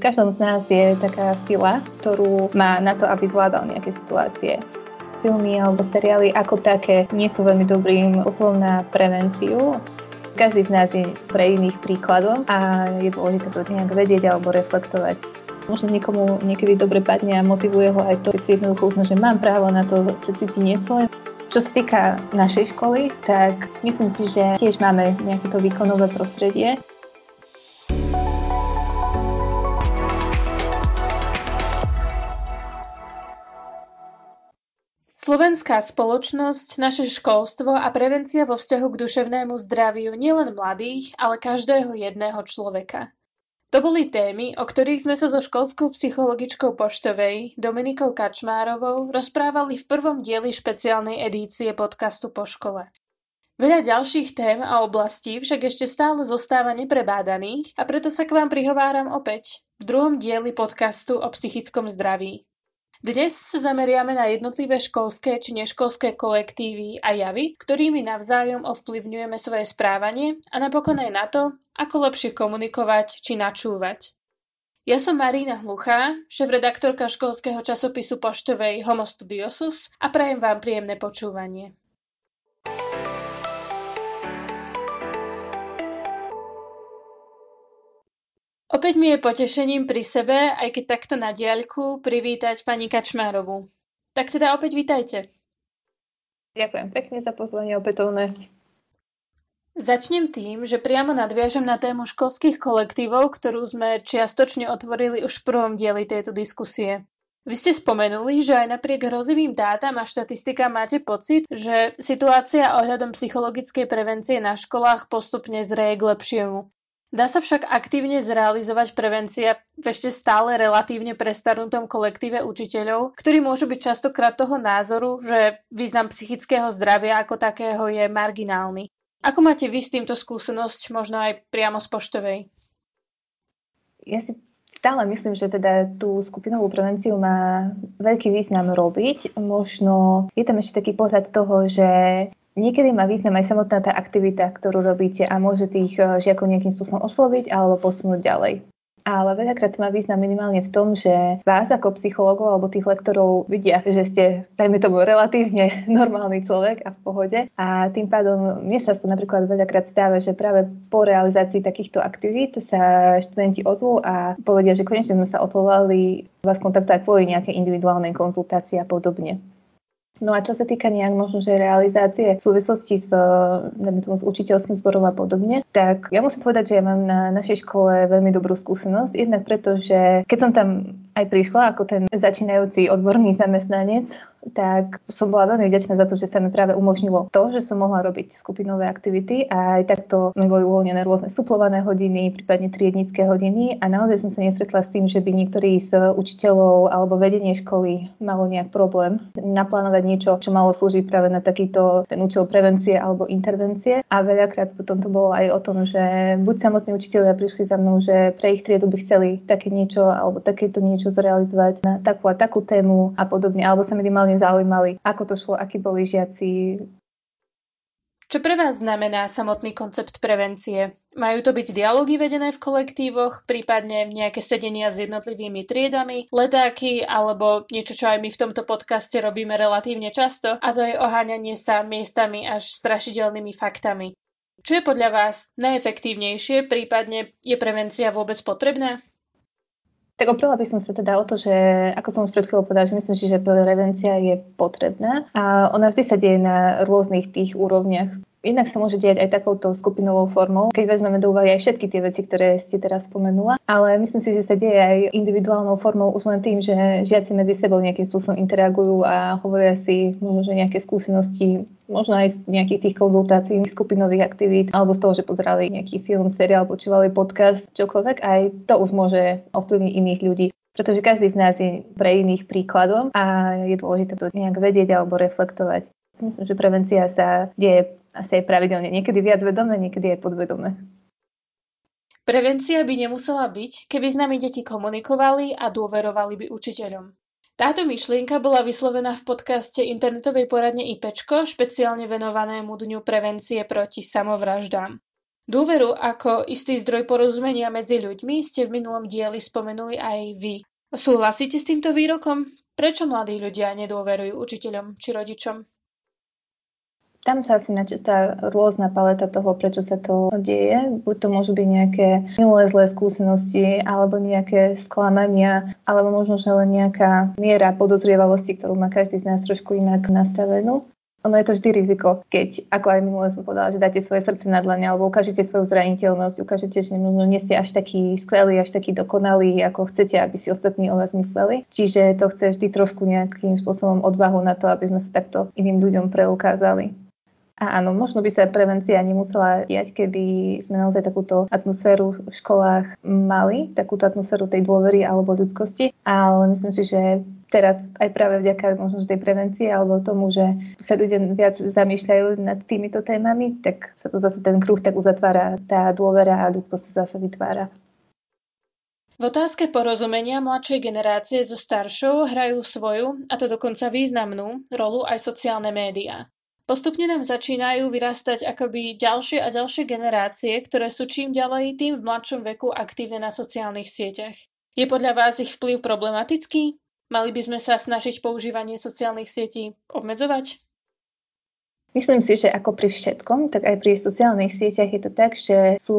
Každom z nás je taká sila, ktorú má na to, aby zvládal nejaké situácie. Filmy alebo seriály ako také nie sú veľmi dobrým spôsobom na prevenciu. Každý z nás je pre iných príkladom a je dôležité to nejak vedieť alebo reflektovať. Možno niekomu niekedy dobre padne a motivuje ho aj to, keď si jednoducho uzna, že mám právo na to sa cítiť nesvoje. Čo sa týka našej školy, tak myslím si, že tiež máme nejaké to výkonové prostredie, Slovenská spoločnosť, naše školstvo a prevencia vo vzťahu k duševnému zdraviu nielen mladých, ale každého jedného človeka. To boli témy, o ktorých sme sa so školskou psychologičkou Poštovej, Dominikou Kačmárovou, rozprávali v prvom dieli špeciálnej edície podcastu Po škole. Veľa ďalších tém a oblastí však ešte stále zostáva neprebádaných a preto sa k vám prihováram opäť v druhom dieli podcastu o psychickom zdraví. Dnes sa zameriame na jednotlivé školské či neškolské kolektívy a javy, ktorými navzájom ovplyvňujeme svoje správanie a napokon aj na to, ako lepšie komunikovať či načúvať. Ja som Marína Hluchá, šéf-redaktorka školského časopisu poštovej Homo Studiosus a prajem vám príjemné počúvanie. Opäť mi je potešením pri sebe, aj keď takto na diaľku, privítať pani Kačmárovú. Tak teda opäť vítajte. Ďakujem pekne za pozvanie opätovné. Začnem tým, že priamo nadviažem na tému školských kolektívov, ktorú sme čiastočne otvorili už v prvom dieli tejto diskusie. Vy ste spomenuli, že aj napriek hrozivým dátam a štatistikám máte pocit, že situácia ohľadom psychologickej prevencie na školách postupne zreje k lepšiemu. Dá sa však aktívne zrealizovať prevencia v ešte stále relatívne prestarnutom kolektíve učiteľov, ktorí môžu byť častokrát toho názoru, že význam psychického zdravia ako takého je marginálny. Ako máte vy s týmto skúsenosť, možno aj priamo z poštovej? Ja si stále myslím, že teda tú skupinovú prevenciu má veľký význam robiť. Možno je tam ešte taký pohľad toho, že Niekedy má význam aj samotná tá aktivita, ktorú robíte a môže tých eh, žiakov nejakým spôsobom osloviť alebo posunúť ďalej. Ale veľakrát má význam minimálne v tom, že vás ako psychológov alebo tých lektorov vidia, že ste, dajme tomu, relatívne normálny človek a v pohode. A tým pádom mne sa napríklad veľakrát stáva, že práve po realizácii takýchto aktivít sa študenti ozvú a povedia, že konečne sme sa odvolali vás kontaktovať kvôli nejakej individuálnej konzultácii a podobne. No a čo sa týka nejak možno, že realizácie v súvislosti s, tomu, s učiteľským zborom a podobne, tak ja musím povedať, že ja mám na našej škole veľmi dobrú skúsenosť. Jednak preto, že keď som tam aj prišla ako ten začínajúci odborný zamestnanec, tak som bola veľmi vďačná za to, že sa mi práve umožnilo to, že som mohla robiť skupinové aktivity a aj takto mi boli uvoľnené rôzne suplované hodiny, prípadne triednické hodiny a naozaj som sa nestretla s tým, že by niektorý z učiteľov alebo vedenie školy malo nejak problém naplánovať niečo, čo malo slúžiť práve na takýto ten účel prevencie alebo intervencie. A veľakrát potom to bolo aj o tom, že buď samotní učiteľia prišli za mnou, že pre ich triedu by chceli také niečo alebo takéto niečo zrealizovať na takú a takú tému a podobne, alebo sa minimálne minimálne zaujímali, ako to šlo, akí boli žiaci. Čo pre vás znamená samotný koncept prevencie? Majú to byť dialógy vedené v kolektívoch, prípadne nejaké sedenia s jednotlivými triedami, letáky alebo niečo, čo aj my v tomto podcaste robíme relatívne často, a to je oháňanie sa miestami až strašidelnými faktami. Čo je podľa vás najefektívnejšie, prípadne je prevencia vôbec potrebná? Tak oprala by som sa teda o to, že ako som už pred chvíľou povedala, že myslím si, že prevencia je potrebná a ona vždy sa deje na rôznych tých úrovniach. Inak sa môže diať aj takouto skupinovou formou, keď vezmeme do úvahy aj všetky tie veci, ktoré ste teraz spomenula. Ale myslím si, že sa deje aj individuálnou formou už len tým, že žiaci medzi sebou nejakým spôsobom interagujú a hovoria si možno, že nejaké skúsenosti, možno aj z nejakých tých konzultácií, skupinových aktivít, alebo z toho, že pozerali nejaký film, seriál, počúvali podcast, čokoľvek, aj to už môže ovplyvniť iných ľudí pretože každý z nás je pre iných príkladom a je dôležité to nejak vedieť alebo reflektovať. Myslím, že prevencia sa deje asi aj pravidelne. Niekedy viac vedome, niekedy aj podvedome. Prevencia by nemusela byť, keby s nami deti komunikovali a dôverovali by učiteľom. Táto myšlienka bola vyslovená v podcaste internetovej poradne IPčko, špeciálne venovanému Dňu prevencie proti samovraždám. Dôveru ako istý zdroj porozumenia medzi ľuďmi ste v minulom dieli spomenuli aj vy. Súhlasíte s týmto výrokom? Prečo mladí ľudia nedôverujú učiteľom či rodičom? Tam sa asi načetá rôzna paleta toho, prečo sa to deje. Buď to môžu byť nejaké minulé zlé skúsenosti, alebo nejaké sklamania, alebo možno, že len nejaká miera podozrievavosti, ktorú má každý z nás trošku inak nastavenú. Ono je to vždy riziko, keď, ako aj minule som povedala, že dáte svoje srdce na dlane alebo ukážete svoju zraniteľnosť, ukážete, že možno nie ste až taký skvelý, až taký dokonalý, ako chcete, aby si ostatní o vás mysleli. Čiže to chce vždy trošku nejakým spôsobom odvahu na to, aby sme sa takto iným ľuďom preukázali. A áno, možno by sa prevencia nemusela diať, keby sme naozaj takúto atmosféru v školách mali, takúto atmosféru tej dôvery alebo ľudskosti, ale myslím si, že teraz aj práve vďaka možno tej prevencie alebo tomu, že sa ľudia viac zamýšľajú nad týmito témami, tak sa to zase ten kruh tak uzatvára, tá dôvera a ľudskosť sa zase vytvára. V otázke porozumenia mladšej generácie so staršou hrajú svoju, a to dokonca významnú, rolu aj sociálne médiá. Postupne nám začínajú vyrastať akoby ďalšie a ďalšie generácie, ktoré sú čím ďalej tým v mladšom veku aktívne na sociálnych sieťach. Je podľa vás ich vplyv problematický? Mali by sme sa snažiť používanie sociálnych sietí obmedzovať? Myslím si, že ako pri všetkom, tak aj pri sociálnych sieťach je to tak, že sú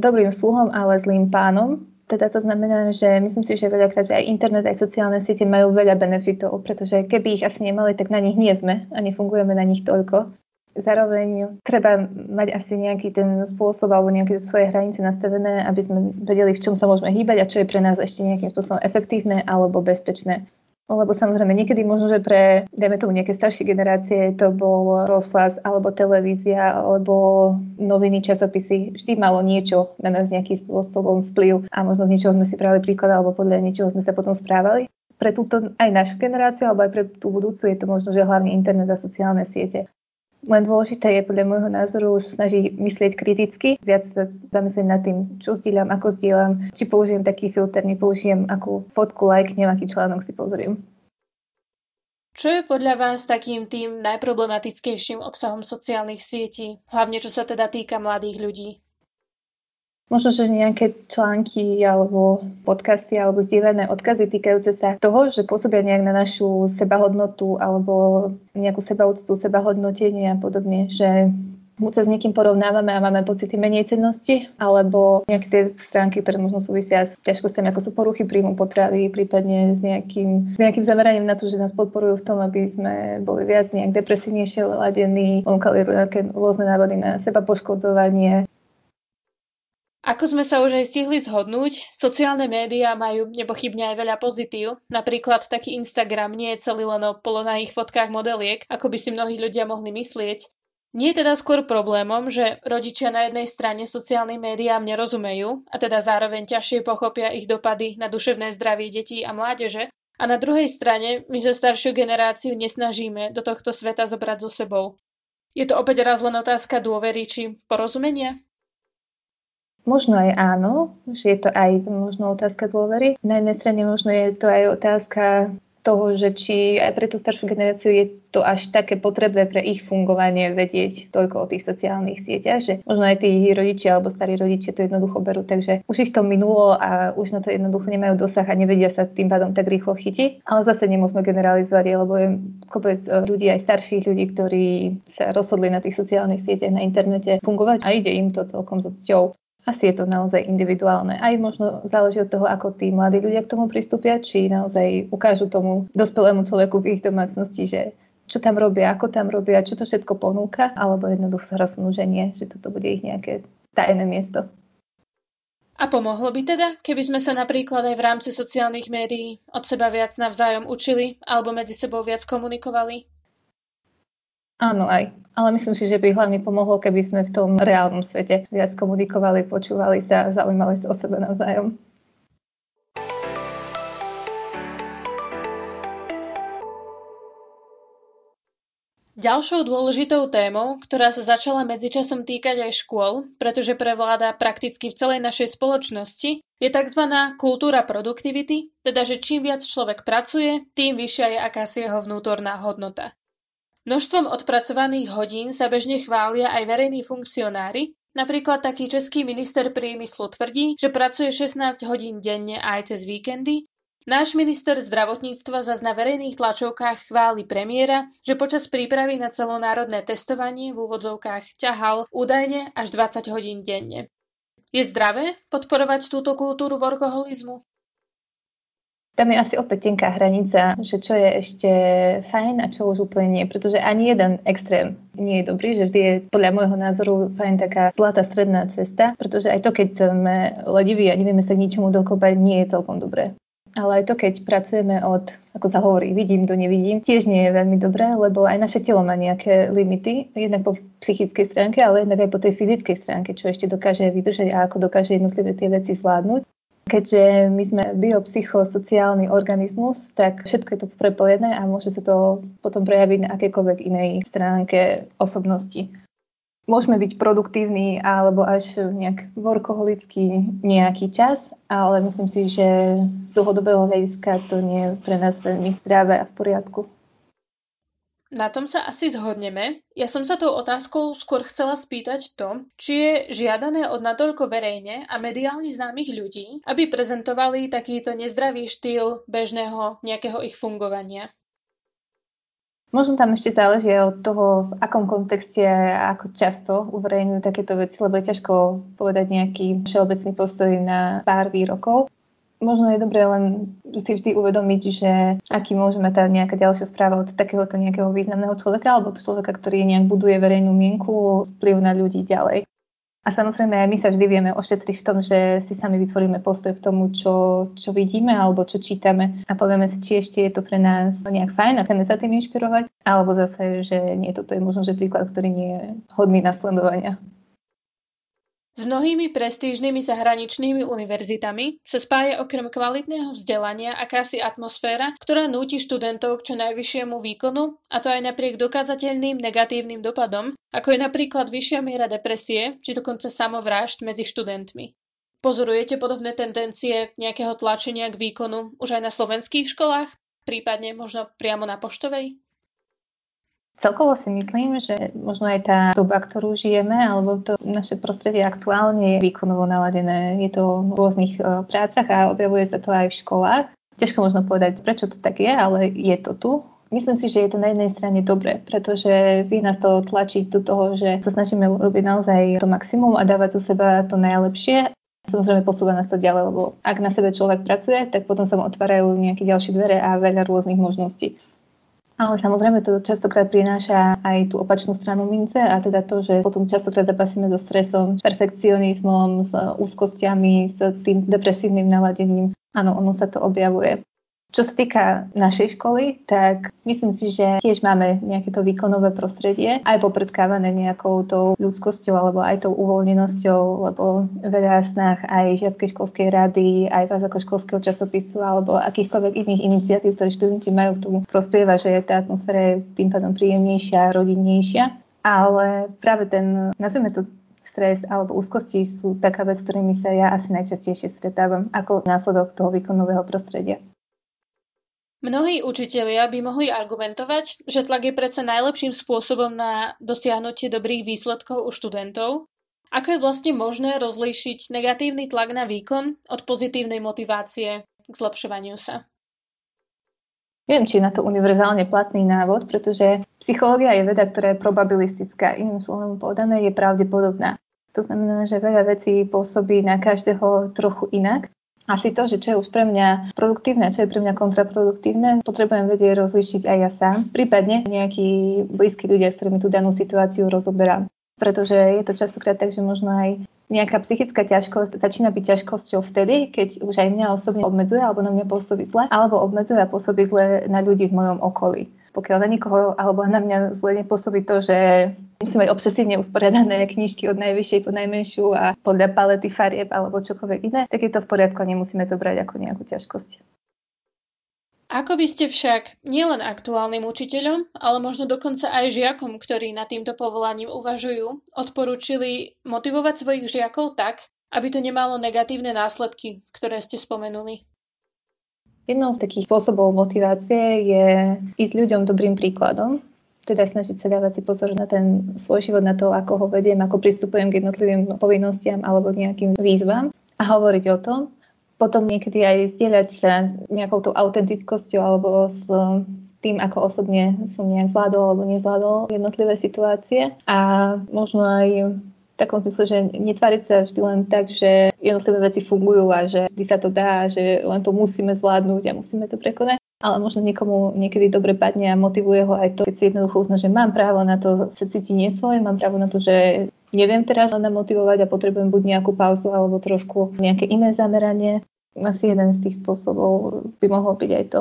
dobrým sluhom, ale zlým pánom. Teda to znamená, že myslím si, že veľakrát, že aj internet, aj sociálne siete majú veľa benefitov, pretože keby ich asi nemali, tak na nich nie sme a nefungujeme na nich toľko. Zároveň treba mať asi nejaký ten spôsob alebo nejaké svoje hranice nastavené, aby sme vedeli, v čom sa môžeme hýbať a čo je pre nás ešte nejakým spôsobom efektívne alebo bezpečné. Lebo samozrejme niekedy možno, že pre, dajme tomu nejaké staršie generácie, to bol rozhlas alebo televízia alebo noviny, časopisy. Vždy malo niečo na nás nejakým spôsobom vplyv a možno z niečoho sme si brali príklad alebo podľa niečoho sme sa potom správali. Pre túto aj našu generáciu alebo aj pre tú budúcu je to možno, že hlavne internet a sociálne siete. Len dôležité je podľa môjho názoru snažiť myslieť kriticky, viac sa zamyslieť nad tým, čo zdieľam, ako zdieľam, či použijem taký filter, nepoužijem akú fotku, like, aký článok si pozriem. Čo je podľa vás takým tým najproblematickejším obsahom sociálnych sietí, hlavne čo sa teda týka mladých ľudí? Možno, že nejaké články alebo podcasty alebo zdieľané odkazy týkajúce sa toho, že pôsobia nejak na našu sebahodnotu alebo nejakú sebaúctu, sebahodnotenie a podobne, že buď sa s niekým porovnávame a máme pocity menej cennosti, alebo nejaké tie stránky, ktoré možno súvisia s ťažkosťami, ako sú poruchy príjmu potravy, prípadne s nejakým, s nejakým zameraním na to, že nás podporujú v tom, aby sme boli viac nejak depresívnejšie ladení, ponúkali nejaké rôzne návody na seba poškodzovanie, ako sme sa už aj stihli zhodnúť, sociálne médiá majú nepochybne aj veľa pozitív. Napríklad taký Instagram nie je celý len o polonahých fotkách modeliek, ako by si mnohí ľudia mohli myslieť. Nie je teda skôr problémom, že rodičia na jednej strane sociálnym médiám nerozumejú a teda zároveň ťažšie pochopia ich dopady na duševné zdravie detí a mládeže, a na druhej strane my za staršiu generáciu nesnažíme do tohto sveta zobrať so sebou. Je to opäť raz len otázka dôvery či porozumenia? Možno aj áno, že je to aj možno otázka dôvery. Na jednej strane možno je to aj otázka toho, že či aj pre tú staršiu generáciu je to až také potrebné pre ich fungovanie vedieť toľko o tých sociálnych sieťach, že možno aj tí rodičia alebo starí rodičia to jednoducho berú, takže už ich to minulo a už na to jednoducho nemajú dosah a nevedia sa tým pádom tak rýchlo chytiť. Ale zase nemôžeme generalizovať, lebo je kopec e, ľudí, aj starších ľudí, ktorí sa rozhodli na tých sociálnych sieťach na internete fungovať a ide im to celkom so cťou asi je to naozaj individuálne. Aj možno záleží od toho, ako tí mladí ľudia k tomu pristúpia, či naozaj ukážu tomu dospelému človeku v ich domácnosti, že čo tam robia, ako tam robia, čo to všetko ponúka, alebo jednoducho sa rozhodnú, že nie, že toto bude ich nejaké tajné miesto. A pomohlo by teda, keby sme sa napríklad aj v rámci sociálnych médií od seba viac navzájom učili alebo medzi sebou viac komunikovali? Áno, aj. Ale myslím si, že by hlavne pomohlo, keby sme v tom reálnom svete viac komunikovali, počúvali sa a zaujímali sa o sebe navzájom. Ďalšou dôležitou témou, ktorá sa začala medzičasom týkať aj škôl, pretože prevláda prakticky v celej našej spoločnosti, je tzv. kultúra produktivity, teda že čím viac človek pracuje, tým vyššia je akási jeho vnútorná hodnota. Množstvom odpracovaných hodín sa bežne chvália aj verejní funkcionári, Napríklad taký český minister priemyslu tvrdí, že pracuje 16 hodín denne aj cez víkendy. Náš minister zdravotníctva zas na verejných tlačovkách chváli premiéra, že počas prípravy na celonárodné testovanie v úvodzovkách ťahal údajne až 20 hodín denne. Je zdravé podporovať túto kultúru workoholizmu? Tam je asi opäť tenká hranica, že čo je ešte fajn a čo už úplne nie, pretože ani jeden extrém nie je dobrý, že vždy je podľa môjho názoru fajn taká zlatá stredná cesta, pretože aj to, keď sme lediví a nevieme sa k ničomu dokopať, nie je celkom dobré. Ale aj to, keď pracujeme od, ako sa hovorí, vidím do nevidím, tiež nie je veľmi dobré, lebo aj naše telo má nejaké limity, jednak po psychickej stránke, ale jednak aj po tej fyzickej stránke, čo ešte dokáže vydržať a ako dokáže jednotlivé tie veci zvládnuť. Keďže my sme biopsychosociálny organizmus, tak všetko je to prepojené a môže sa to potom prejaviť na akékoľvek inej stránke osobnosti. Môžeme byť produktívni alebo až nejak workoholický nejaký čas, ale myslím si, že z dlhodobého hľadiska to nie je pre nás veľmi zdravé a v poriadku. Na tom sa asi zhodneme. Ja som sa tou otázkou skôr chcela spýtať to, či je žiadané od natoľko verejne a mediálne známych ľudí, aby prezentovali takýto nezdravý štýl bežného nejakého ich fungovania. Možno tam ešte záleží od toho, v akom kontexte a ako často uverejňujú takéto veci, lebo je ťažko povedať nejaký všeobecný postoj na pár výrokov možno je dobré len si vždy uvedomiť, že aký môže mať tá nejaká ďalšia správa od takéhoto nejakého významného človeka alebo človeka, ktorý nejak buduje verejnú mienku, vplyv na ľudí ďalej. A samozrejme my sa vždy vieme ošetriť v tom, že si sami vytvoríme postoj k tomu, čo, čo vidíme alebo čo čítame a povieme si, či ešte je to pre nás nejak fajn a chceme sa tým inšpirovať, alebo zase, že nie, toto je možno, že príklad, ktorý nie je hodný nasledovania. S mnohými prestížnymi zahraničnými univerzitami sa spája okrem kvalitného vzdelania akási atmosféra, ktorá núti študentov k čo najvyššiemu výkonu, a to aj napriek dokázateľným negatívnym dopadom, ako je napríklad vyššia miera depresie či dokonca samovrážd medzi študentmi. Pozorujete podobné tendencie nejakého tlačenia k výkonu už aj na slovenských školách, prípadne možno priamo na poštovej? Celkovo si myslím, že možno aj tá doba, ktorú žijeme, alebo to naše prostredie aktuálne je výkonovo naladené. Je to v rôznych e, prácach a objavuje sa to aj v školách. Ťažko možno povedať, prečo to tak je, ale je to tu. Myslím si, že je to na jednej strane dobre, pretože vy nás to tlačiť do toho, že sa snažíme urobiť naozaj to maximum a dávať zo seba to najlepšie. Samozrejme posúva nás to ďalej, lebo ak na sebe človek pracuje, tak potom sa mu otvárajú nejaké ďalšie dvere a veľa rôznych možností. Ale samozrejme to častokrát prináša aj tú opačnú stranu mince a teda to, že potom častokrát zapasíme so stresom, s perfekcionizmom, s úzkostiami, s tým depresívnym naladením. Áno, ono sa to objavuje. Čo sa týka našej školy, tak myslím si, že tiež máme nejaké to výkonové prostredie, aj popredkávané nejakou tou ľudskosťou alebo aj tou uvoľnenosťou, lebo veľa snách aj žiadskej školskej rady, aj vás ako školského časopisu alebo akýchkoľvek iných iniciatív, ktoré študenti majú k tomu prospieva, že tá atmosféra je tým pádom príjemnejšia, rodinnejšia. Ale práve ten, nazvime to stres alebo úzkosti sú taká vec, ktorými sa ja asi najčastejšie stretávam ako následok toho výkonového prostredia. Mnohí učitelia by mohli argumentovať, že tlak je predsa najlepším spôsobom na dosiahnutie dobrých výsledkov u študentov. Ako je vlastne možné rozlíšiť negatívny tlak na výkon od pozitívnej motivácie k zlepšovaniu sa? Neviem, či je na to univerzálne platný návod, pretože psychológia je veda, ktorá je probabilistická. Iným slovom povedané je pravdepodobná. To znamená, že veľa vecí pôsobí na každého trochu inak asi to, že čo je už pre mňa produktívne a čo je pre mňa kontraproduktívne, potrebujem vedieť rozlišiť aj ja sám, prípadne nejakí blízki ľudia, s ktorými tú danú situáciu rozoberám. Pretože je to častokrát tak, že možno aj nejaká psychická ťažkosť začína byť ťažkosťou vtedy, keď už aj mňa osobne obmedzuje alebo na mňa pôsobí zle, alebo obmedzuje a pôsobí zle na ľudí v mojom okolí pokiaľ na nikoho alebo na mňa zle nepôsobí to, že musím mať obsesívne usporiadané knižky od najvyššej po najmenšiu a podľa palety farieb alebo čokoľvek iné, tak je to v poriadku a nemusíme to brať ako nejakú ťažkosť. Ako by ste však nielen aktuálnym učiteľom, ale možno dokonca aj žiakom, ktorí nad týmto povolaním uvažujú, odporúčili motivovať svojich žiakov tak, aby to nemalo negatívne následky, ktoré ste spomenuli? Jednou z takých spôsobov motivácie je ísť ľuďom dobrým príkladom. Teda snažiť sa dávať si pozor na ten svoj život, na to, ako ho vediem, ako pristupujem k jednotlivým povinnostiam alebo nejakým výzvam a hovoriť o tom. Potom niekedy aj zdieľať sa nejakou tou autentickosťou alebo s tým, ako osobne som nejak zvládol alebo nezvládol jednotlivé situácie a možno aj v takom smysle, že netváriť sa vždy len tak, že jednotlivé veci fungujú a že vždy sa to dá, že len to musíme zvládnuť a musíme to prekonať, ale možno niekomu niekedy dobre padne a motivuje ho aj to, keď si jednoducho uzna, že mám právo na to sa cítiť nesvoj, mám právo na to, že neviem teraz len motivovať a potrebujem buď nejakú pauzu alebo trošku nejaké iné zameranie. Asi jeden z tých spôsobov by mohol byť aj to.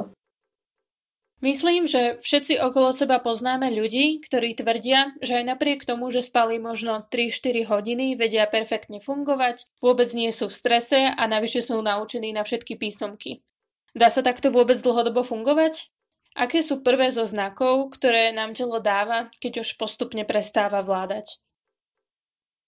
Myslím, že všetci okolo seba poznáme ľudí, ktorí tvrdia, že aj napriek tomu, že spali možno 3-4 hodiny, vedia perfektne fungovať, vôbec nie sú v strese a navyše sú naučení na všetky písomky. Dá sa takto vôbec dlhodobo fungovať? Aké sú prvé zo znakov, ktoré nám telo dáva, keď už postupne prestáva vládať?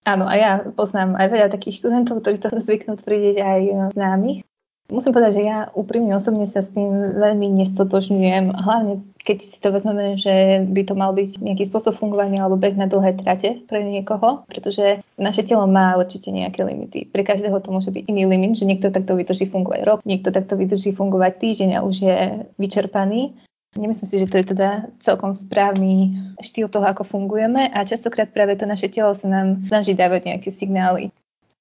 Áno, a ja poznám aj veľa takých študentov, ktorí to zvyknú tvrdiť aj známych. Musím povedať, že ja úprimne osobne sa s tým veľmi nestotožňujem, hlavne keď si to vezmeme, že by to mal byť nejaký spôsob fungovania alebo beh na dlhé trate pre niekoho, pretože naše telo má určite nejaké limity. Pre každého to môže byť iný limit, že niekto takto vydrží fungovať rok, niekto takto vydrží fungovať týždeň a už je vyčerpaný. Nemyslím si, že to je teda celkom správny štýl toho, ako fungujeme a častokrát práve to naše telo sa nám snaží dávať nejaké signály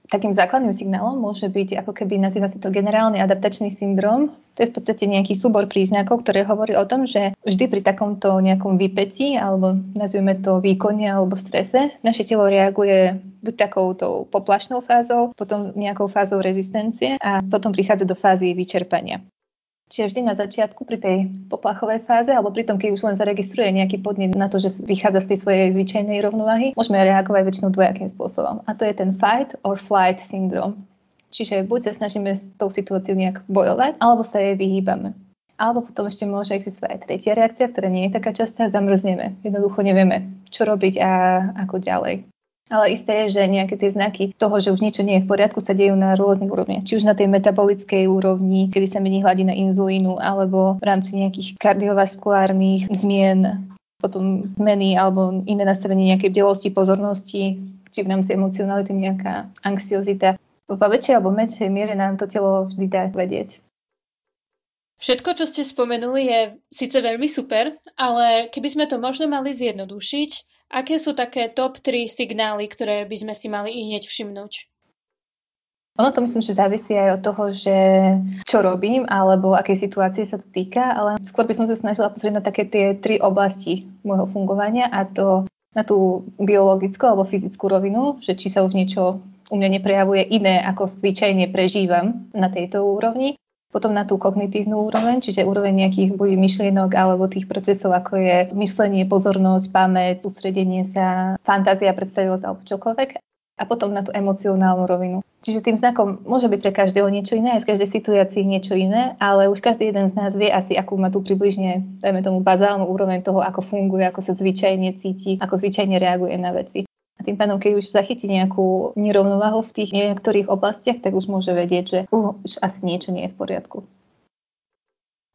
takým základným signálom môže byť, ako keby nazýva sa to generálny adaptačný syndrom. To je v podstate nejaký súbor príznakov, ktoré hovorí o tom, že vždy pri takomto nejakom vypetí, alebo nazvime to výkone alebo strese, naše telo reaguje buď takouto poplašnou fázou, potom nejakou fázou rezistencie a potom prichádza do fázy vyčerpania. Čiže vždy na začiatku pri tej poplachovej fáze alebo pri tom, keď už len zaregistruje nejaký podnet na to, že vychádza z tej svojej zvyčajnej rovnováhy, môžeme reagovať väčšinou dvojakým spôsobom. A to je ten fight or flight syndrom. Čiže buď sa snažíme s tou situáciou nejak bojovať, alebo sa jej vyhýbame. Alebo potom ešte môže existovať aj tretia reakcia, ktorá nie je taká častá, zamrzneme. Jednoducho nevieme, čo robiť a ako ďalej. Ale isté je, že nejaké tie znaky toho, že už niečo nie je v poriadku, sa dejú na rôznych úrovniach. Či už na tej metabolickej úrovni, kedy sa mení hladina inzulínu, alebo v rámci nejakých kardiovaskulárnych zmien, potom zmeny alebo iné nastavenie nejakej bdelosti, pozornosti, či v rámci emocionality nejaká anxiozita. Vo väčšej alebo menšej miere nám to telo vždy dá vedieť. Všetko, čo ste spomenuli, je síce veľmi super, ale keby sme to možno mali zjednodušiť, Aké sú také top 3 signály, ktoré by sme si mali i hneď všimnúť? Ono to myslím, že závisí aj od toho, že čo robím alebo aké situácie sa to týka, ale skôr by som sa snažila pozrieť na také tie tri oblasti môjho fungovania a to na tú biologickú alebo fyzickú rovinu, že či sa už niečo u mňa neprejavuje iné, ako zvyčajne prežívam na tejto úrovni potom na tú kognitívnu úroveň, čiže úroveň nejakých buď myšlienok alebo tých procesov, ako je myslenie, pozornosť, pamäť, sústredenie sa, fantázia, predstavivosť alebo čokoľvek a potom na tú emocionálnu rovinu. Čiže tým znakom môže byť pre každého niečo iné, aj v každej situácii niečo iné, ale už každý jeden z nás vie asi, akú má tu približne, dajme tomu, bazálnu úroveň toho, ako funguje, ako sa zvyčajne cíti, ako zvyčajne reaguje na veci. A tým pádom, keď už zachytí nejakú nerovnováhu v tých niektorých oblastiach, tak už môže vedieť, že uh, už asi niečo nie je v poriadku.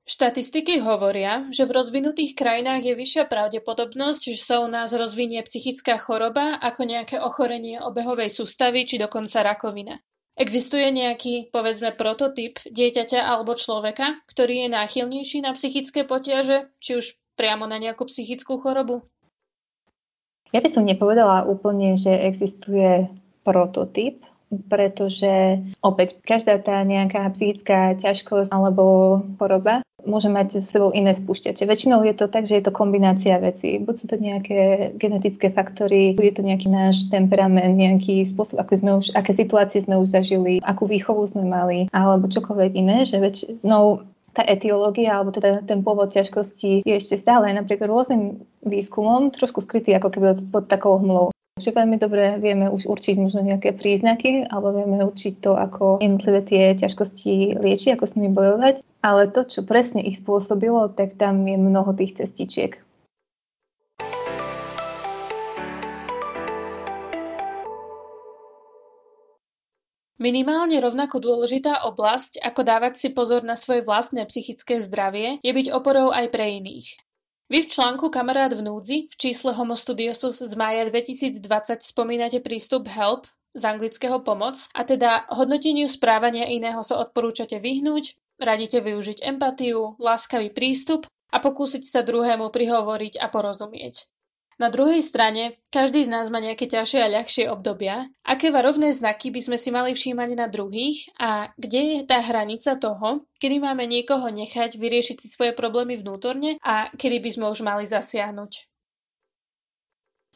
Štatistiky hovoria, že v rozvinutých krajinách je vyššia pravdepodobnosť, že sa u nás rozvinie psychická choroba ako nejaké ochorenie obehovej sústavy či dokonca rakovina. Existuje nejaký, povedzme, prototyp dieťaťa alebo človeka, ktorý je náchylnejší na psychické potiaže, či už priamo na nejakú psychickú chorobu? Ja by som nepovedala úplne, že existuje prototyp, pretože opäť každá tá nejaká psychická ťažkosť alebo choroba môže mať s sebou iné spúšťače. Väčšinou je to tak, že je to kombinácia vecí. Buď sú to nejaké genetické faktory, bude to nejaký náš temperament, nejaký spôsob, ako sme už, aké situácie sme už zažili, akú výchovu sme mali, alebo čokoľvek iné, že väčšinou tá etiológia, alebo teda ten pôvod ťažkosti je ešte stále napriek rôznym výskumom trošku skrytý ako keby pod takou hmlou. Že veľmi dobre vieme už určiť možno nejaké príznaky, alebo vieme určiť to, ako jednotlivé tie ťažkosti lieči, ako s nimi bojovať, ale to, čo presne ich spôsobilo, tak tam je mnoho tých cestičiek. Minimálne rovnako dôležitá oblasť, ako dávať si pozor na svoje vlastné psychické zdravie, je byť oporou aj pre iných. Vy v článku Kamarát v núdzi v čísle Homo Studiosus z mája 2020 spomínate prístup HELP z anglického pomoc a teda hodnoteniu správania iného sa odporúčate vyhnúť, radíte využiť empatiu, láskavý prístup a pokúsiť sa druhému prihovoriť a porozumieť. Na druhej strane, každý z nás má nejaké ťažšie a ľahšie obdobia. Aké varovné znaky by sme si mali všímať na druhých a kde je tá hranica toho, kedy máme niekoho nechať vyriešiť si svoje problémy vnútorne a kedy by sme už mali zasiahnuť?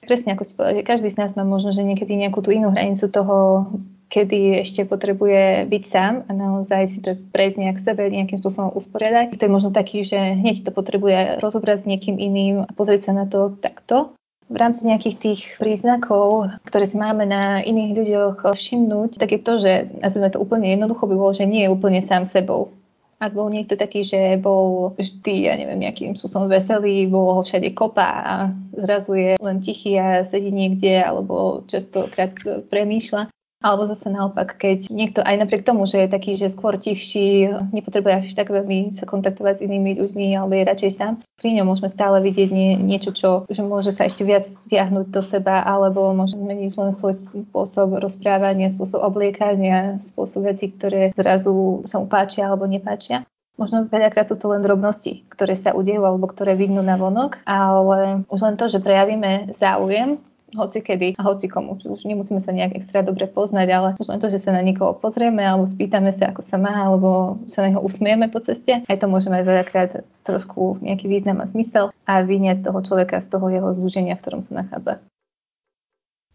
Presne ako si povedal, že každý z nás má možno, že niekedy nejakú tú inú hranicu toho, kedy ešte potrebuje byť sám a naozaj si to prejsť nejak sebe, nejakým spôsobom usporiadať. To je možno taký, že hneď to potrebuje rozobrať s niekým iným a pozrieť sa na to takto. V rámci nejakých tých príznakov, ktoré si máme na iných ľuďoch všimnúť, tak je to, že nazvime to úplne jednoducho by bolo, že nie je úplne sám sebou. Ak bol niekto taký, že bol vždy, ja neviem, nejakým spôsobom veselý, bolo ho všade kopa a zrazu je len tichý a sedí niekde alebo častokrát premýšľa, alebo zase naopak, keď niekto aj napriek tomu, že je taký, že skôr tichší, nepotrebuje až tak veľmi sa kontaktovať s inými ľuďmi, alebo je radšej sám, pri ňom môžeme stále vidieť nie, niečo, čo že môže sa ešte viac stiahnuť do seba, alebo môže zmeniť len svoj spôsob rozprávania, spôsob obliekania, spôsob veci, ktoré zrazu sa mu páčia alebo nepáčia. Možno veľakrát sú to len drobnosti, ktoré sa udejú alebo ktoré vidnú na vonok, ale už len to, že prejavíme záujem hoci kedy a hoci komu. Už nemusíme sa nejak extra dobre poznať, ale už len to, že sa na nikoho pozrieme alebo spýtame sa, ako sa má, alebo sa na neho usmieme po ceste, aj to môže mať veľakrát trošku nejaký význam a zmysel a vyniať toho človeka z toho jeho zúženia, v ktorom sa nachádza.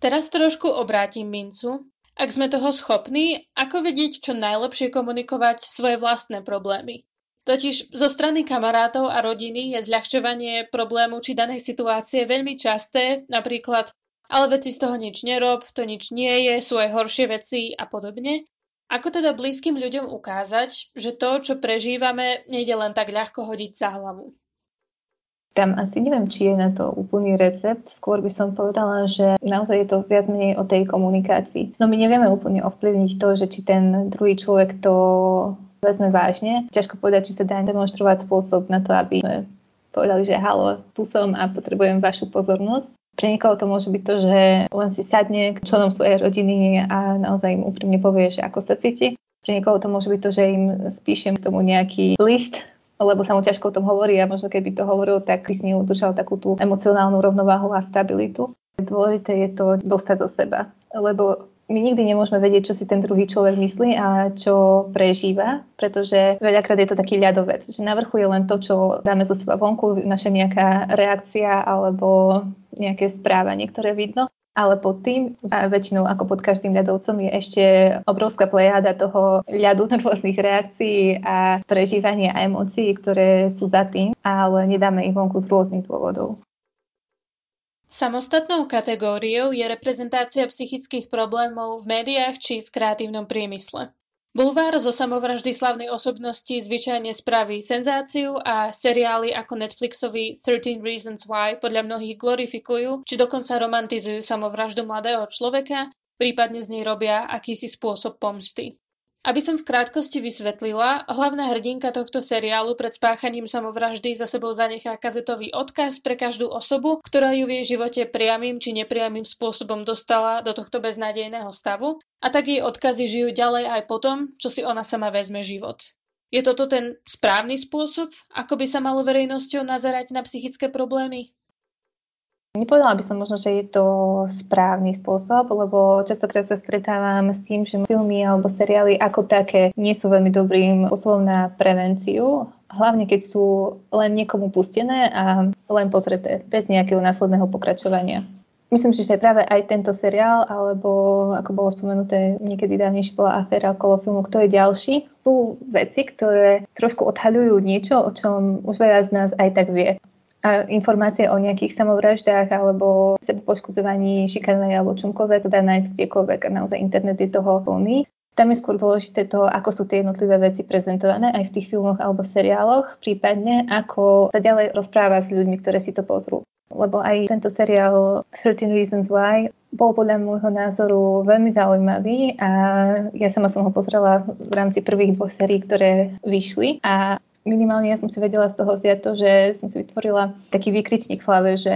Teraz trošku obrátim mincu. Ak sme toho schopní, ako vedieť čo najlepšie komunikovať svoje vlastné problémy? Totiž zo strany kamarátov a rodiny je zľahčovanie problému či danej situácie veľmi časté, napríklad ale veci z toho nič nerob, to nič nie je, sú aj horšie veci a podobne. Ako teda blízkym ľuďom ukázať, že to, čo prežívame, nejde len tak ľahko hodiť za hlavu? Tam asi neviem, či je na to úplný recept. Skôr by som povedala, že naozaj je to viac menej o tej komunikácii. No my nevieme úplne ovplyvniť to, že či ten druhý človek to vezme vážne. Ťažko povedať, či sa dá demonstrovať spôsob na to, aby sme povedali, že halo, tu som a potrebujem vašu pozornosť. Pre niekoho to môže byť to, že len si sadne k členom svojej rodiny a naozaj im úprimne povie, že ako sa cíti. Pre niekoho to môže byť to, že im spíšem k tomu nejaký list, lebo sa mu ťažko o tom hovorí a možno keby to hovoril, tak by ním udržal takú tú emocionálnu rovnováhu a stabilitu. Dôležité je to dostať zo seba, lebo my nikdy nemôžeme vedieť, čo si ten druhý človek myslí a čo prežíva, pretože veľakrát je to taký ľadovec, že na vrchu je len to, čo dáme zo seba vonku, naša nejaká reakcia alebo nejaké správanie, ktoré vidno. Ale pod tým, a väčšinou ako pod každým ľadovcom, je ešte obrovská plejada toho ľadu rôznych reakcií a prežívania a emócií, ktoré sú za tým, ale nedáme ich vonku z rôznych dôvodov. Samostatnou kategóriou je reprezentácia psychických problémov v médiách či v kreatívnom priemysle. Bulvár zo samovraždy slavnej osobnosti zvyčajne spraví senzáciu a seriály ako Netflixový 13 Reasons Why podľa mnohých glorifikujú či dokonca romantizujú samovraždu mladého človeka, prípadne z nej robia akýsi spôsob pomsty. Aby som v krátkosti vysvetlila, hlavná hrdinka tohto seriálu pred spáchaním samovraždy za sebou zanechá kazetový odkaz pre každú osobu, ktorá ju v jej živote priamým či nepriamým spôsobom dostala do tohto beznádejného stavu a tak jej odkazy žijú ďalej aj potom, čo si ona sama vezme život. Je toto ten správny spôsob, ako by sa malo verejnosťou nazerať na psychické problémy? Nepovedala by som možno, že je to správny spôsob, lebo častokrát sa stretávam s tým, že filmy alebo seriály ako také nie sú veľmi dobrým spôsobom na prevenciu, hlavne keď sú len niekomu pustené a len pozreté, bez nejakého následného pokračovania. Myslím si, že práve aj tento seriál, alebo ako bolo spomenuté niekedy dávnejšie bola aféra okolo filmu Kto je ďalší, sú veci, ktoré trošku odhaľujú niečo, o čom už veľa z nás aj tak vie a informácie o nejakých samovraždách alebo poškodzovaní, šikanovaní alebo čomkoľvek dá nájsť kdekoľvek a naozaj internet je toho plný. Tam je skôr dôležité to, ako sú tie jednotlivé veci prezentované aj v tých filmoch alebo v seriáloch, prípadne ako sa ďalej rozpráva s ľuďmi, ktoré si to pozrú. Lebo aj tento seriál 13 Reasons Why bol podľa môjho názoru veľmi zaujímavý a ja sama som ho pozrela v rámci prvých dvoch sérií, ktoré vyšli a minimálne ja som si vedela z toho vziať to, že som si vytvorila taký výkričník v hlave, že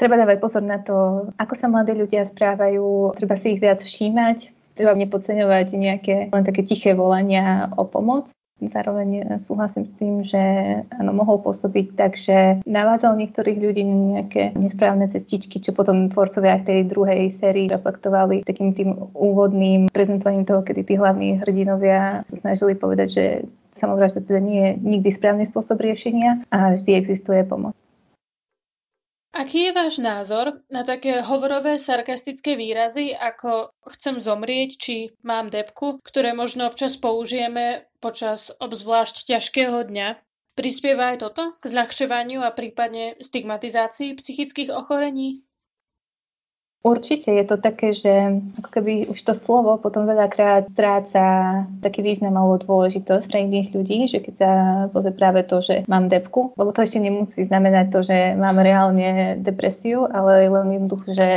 treba dávať pozor na to, ako sa mladí ľudia správajú, treba si ich viac všímať, treba nepodceňovať nejaké len také tiché volania o pomoc. Zároveň súhlasím s tým, že áno, mohol pôsobiť tak, že navádzal niektorých ľudí nejaké nesprávne cestičky, čo potom tvorcovia v tej druhej sérii reflektovali takým tým úvodným prezentovaním toho, kedy tí hlavní hrdinovia sa snažili povedať, že samovražda teda nie je nikdy správny spôsob riešenia a vždy existuje pomoc. Aký je váš názor na také hovorové sarkastické výrazy ako chcem zomrieť či mám depku, ktoré možno občas použijeme počas obzvlášť ťažkého dňa? Prispieva aj toto k zľahčovaniu a prípadne stigmatizácii psychických ochorení? Určite je to také, že ako keby už to slovo potom veľakrát stráca taký význam alebo dôležitosť pre iných ľudí, že keď sa povie práve to, že mám depku, lebo to ešte nemusí znamenať to, že mám reálne depresiu, ale len jednoducho, že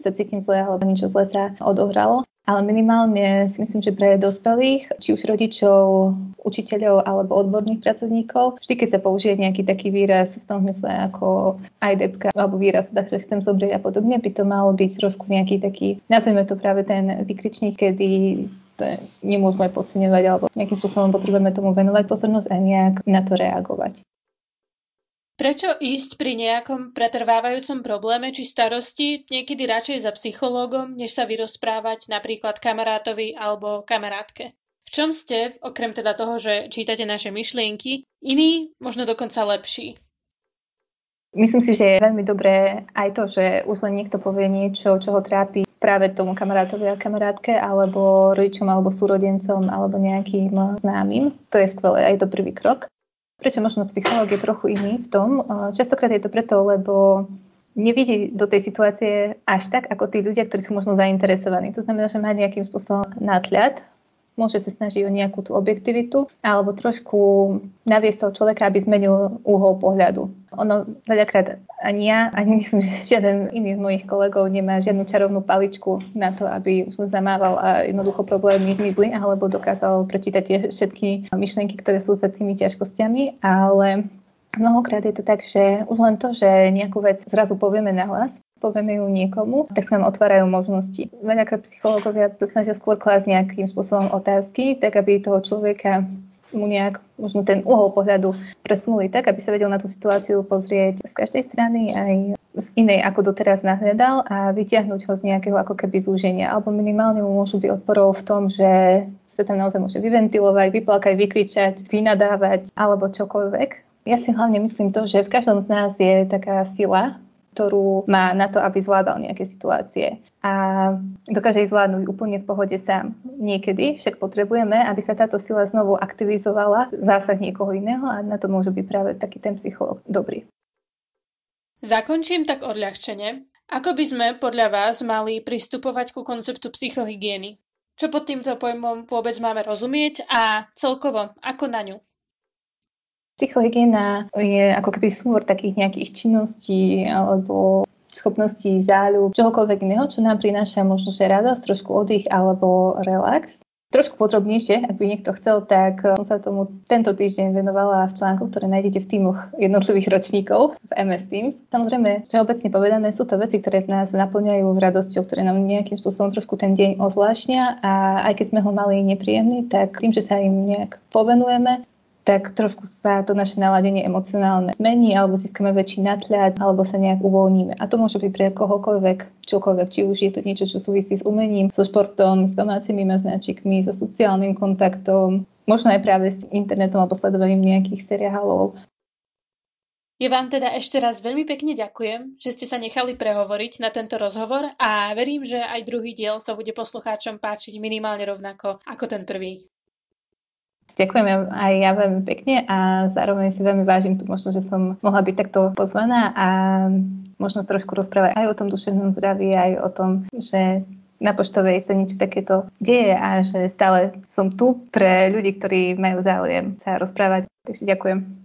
sa cítim zle alebo niečo zle sa odohralo ale minimálne si myslím, že pre dospelých, či už rodičov, učiteľov alebo odborných pracovníkov, vždy keď sa použije nejaký taký výraz v tom zmysle ako aj depka alebo výraz, takže chcem zomrieť a podobne, by to malo byť trošku nejaký taký, nazvime to práve ten vykričník, kedy nemôžeme podceňovať alebo nejakým spôsobom potrebujeme tomu venovať pozornosť a nejak na to reagovať. Prečo ísť pri nejakom pretrvávajúcom probléme či starosti niekedy radšej za psychológom, než sa vyrozprávať napríklad kamarátovi alebo kamarátke? V čom ste, okrem teda toho, že čítate naše myšlienky, iný, možno dokonca lepší? Myslím si, že je veľmi dobré aj to, že už len niekto povie niečo, čo ho trápi práve tomu kamarátovi a kamarátke, alebo rodičom, alebo súrodencom, alebo nejakým známym. To je skvelé, aj to prvý krok. Prečo možno psychológ je trochu iný v tom? Častokrát je to preto, lebo nevidí do tej situácie až tak, ako tí ľudia, ktorí sú možno zainteresovaní. To znamená, že má nejakým spôsobom nadhľad môže sa snažiť o nejakú tú objektivitu alebo trošku naviesť toho človeka, aby zmenil úhol pohľadu. Ono veľakrát ani ja, ani myslím, že žiaden iný z mojich kolegov nemá žiadnu čarovnú paličku na to, aby zamával a jednoducho problémy zmizli alebo dokázal prečítať tie všetky myšlienky, ktoré sú za tými ťažkosťami, ale Mnohokrát je to tak, že už len to, že nejakú vec zrazu povieme na hlas, povieme ju niekomu, tak sa nám otvárajú možnosti. Veľakrát psychológovia sa snažia skôr klásť nejakým spôsobom otázky, tak aby toho človeka mu nejak možno ten uhol pohľadu presunuli tak, aby sa vedel na tú situáciu pozrieť z každej strany aj z inej, ako doteraz nahľadal a vyťahnuť ho z nejakého ako keby zúženia. Alebo minimálne mu môžu byť odporov v tom, že sa tam naozaj môže vyventilovať, vyplakať, vykričať, vynadávať alebo čokoľvek. Ja si hlavne myslím to, že v každom z nás je taká sila, ktorú má na to, aby zvládal nejaké situácie. A dokáže ich zvládnuť úplne v pohode sám. Niekedy však potrebujeme, aby sa táto sila znovu aktivizovala, zásah niekoho iného a na to môže byť práve taký ten psycholog dobrý. Zakončím tak odľahčenie. Ako by sme podľa vás mali pristupovať ku konceptu psychohygieny? Čo pod týmto pojmom vôbec máme rozumieť a celkovo ako na ňu? Psychohygiena je ako keby súbor takých nejakých činností alebo schopností záľub, čohokoľvek iného, čo nám prináša možno, že radosť, trošku oddych alebo relax. Trošku podrobnejšie, ak by niekto chcel, tak som sa tomu tento týždeň venovala v článku, ktoré nájdete v týmoch jednotlivých ročníkov v MS Teams. Samozrejme, čo obecne povedané, sú to veci, ktoré nás naplňajú radosťou, ktoré nám nejakým spôsobom trošku ten deň ozvlášnia a aj keď sme ho mali nepríjemný, tak tým, že sa im nejak povenujeme, tak trošku sa to naše naladenie emocionálne zmení, alebo získame väčší nadhľad, alebo sa nejak uvoľníme. A to môže byť pre kohokoľvek, čokoľvek, či už je to niečo, čo súvisí s umením, so športom, s domácimi maznačikmi, so sociálnym kontaktom, možno aj práve s internetom alebo sledovaním nejakých seriálov. Ja vám teda ešte raz veľmi pekne ďakujem, že ste sa nechali prehovoriť na tento rozhovor a verím, že aj druhý diel sa bude poslucháčom páčiť minimálne rovnako ako ten prvý. Ďakujem aj ja veľmi pekne a zároveň si veľmi vážim tu možno, že som mohla byť takto pozvaná a možno trošku rozprávať aj o tom duševnom zdraví, aj o tom, že na poštovej sa niečo takéto deje a že stále som tu pre ľudí, ktorí majú záujem sa rozprávať. Takže ďakujem.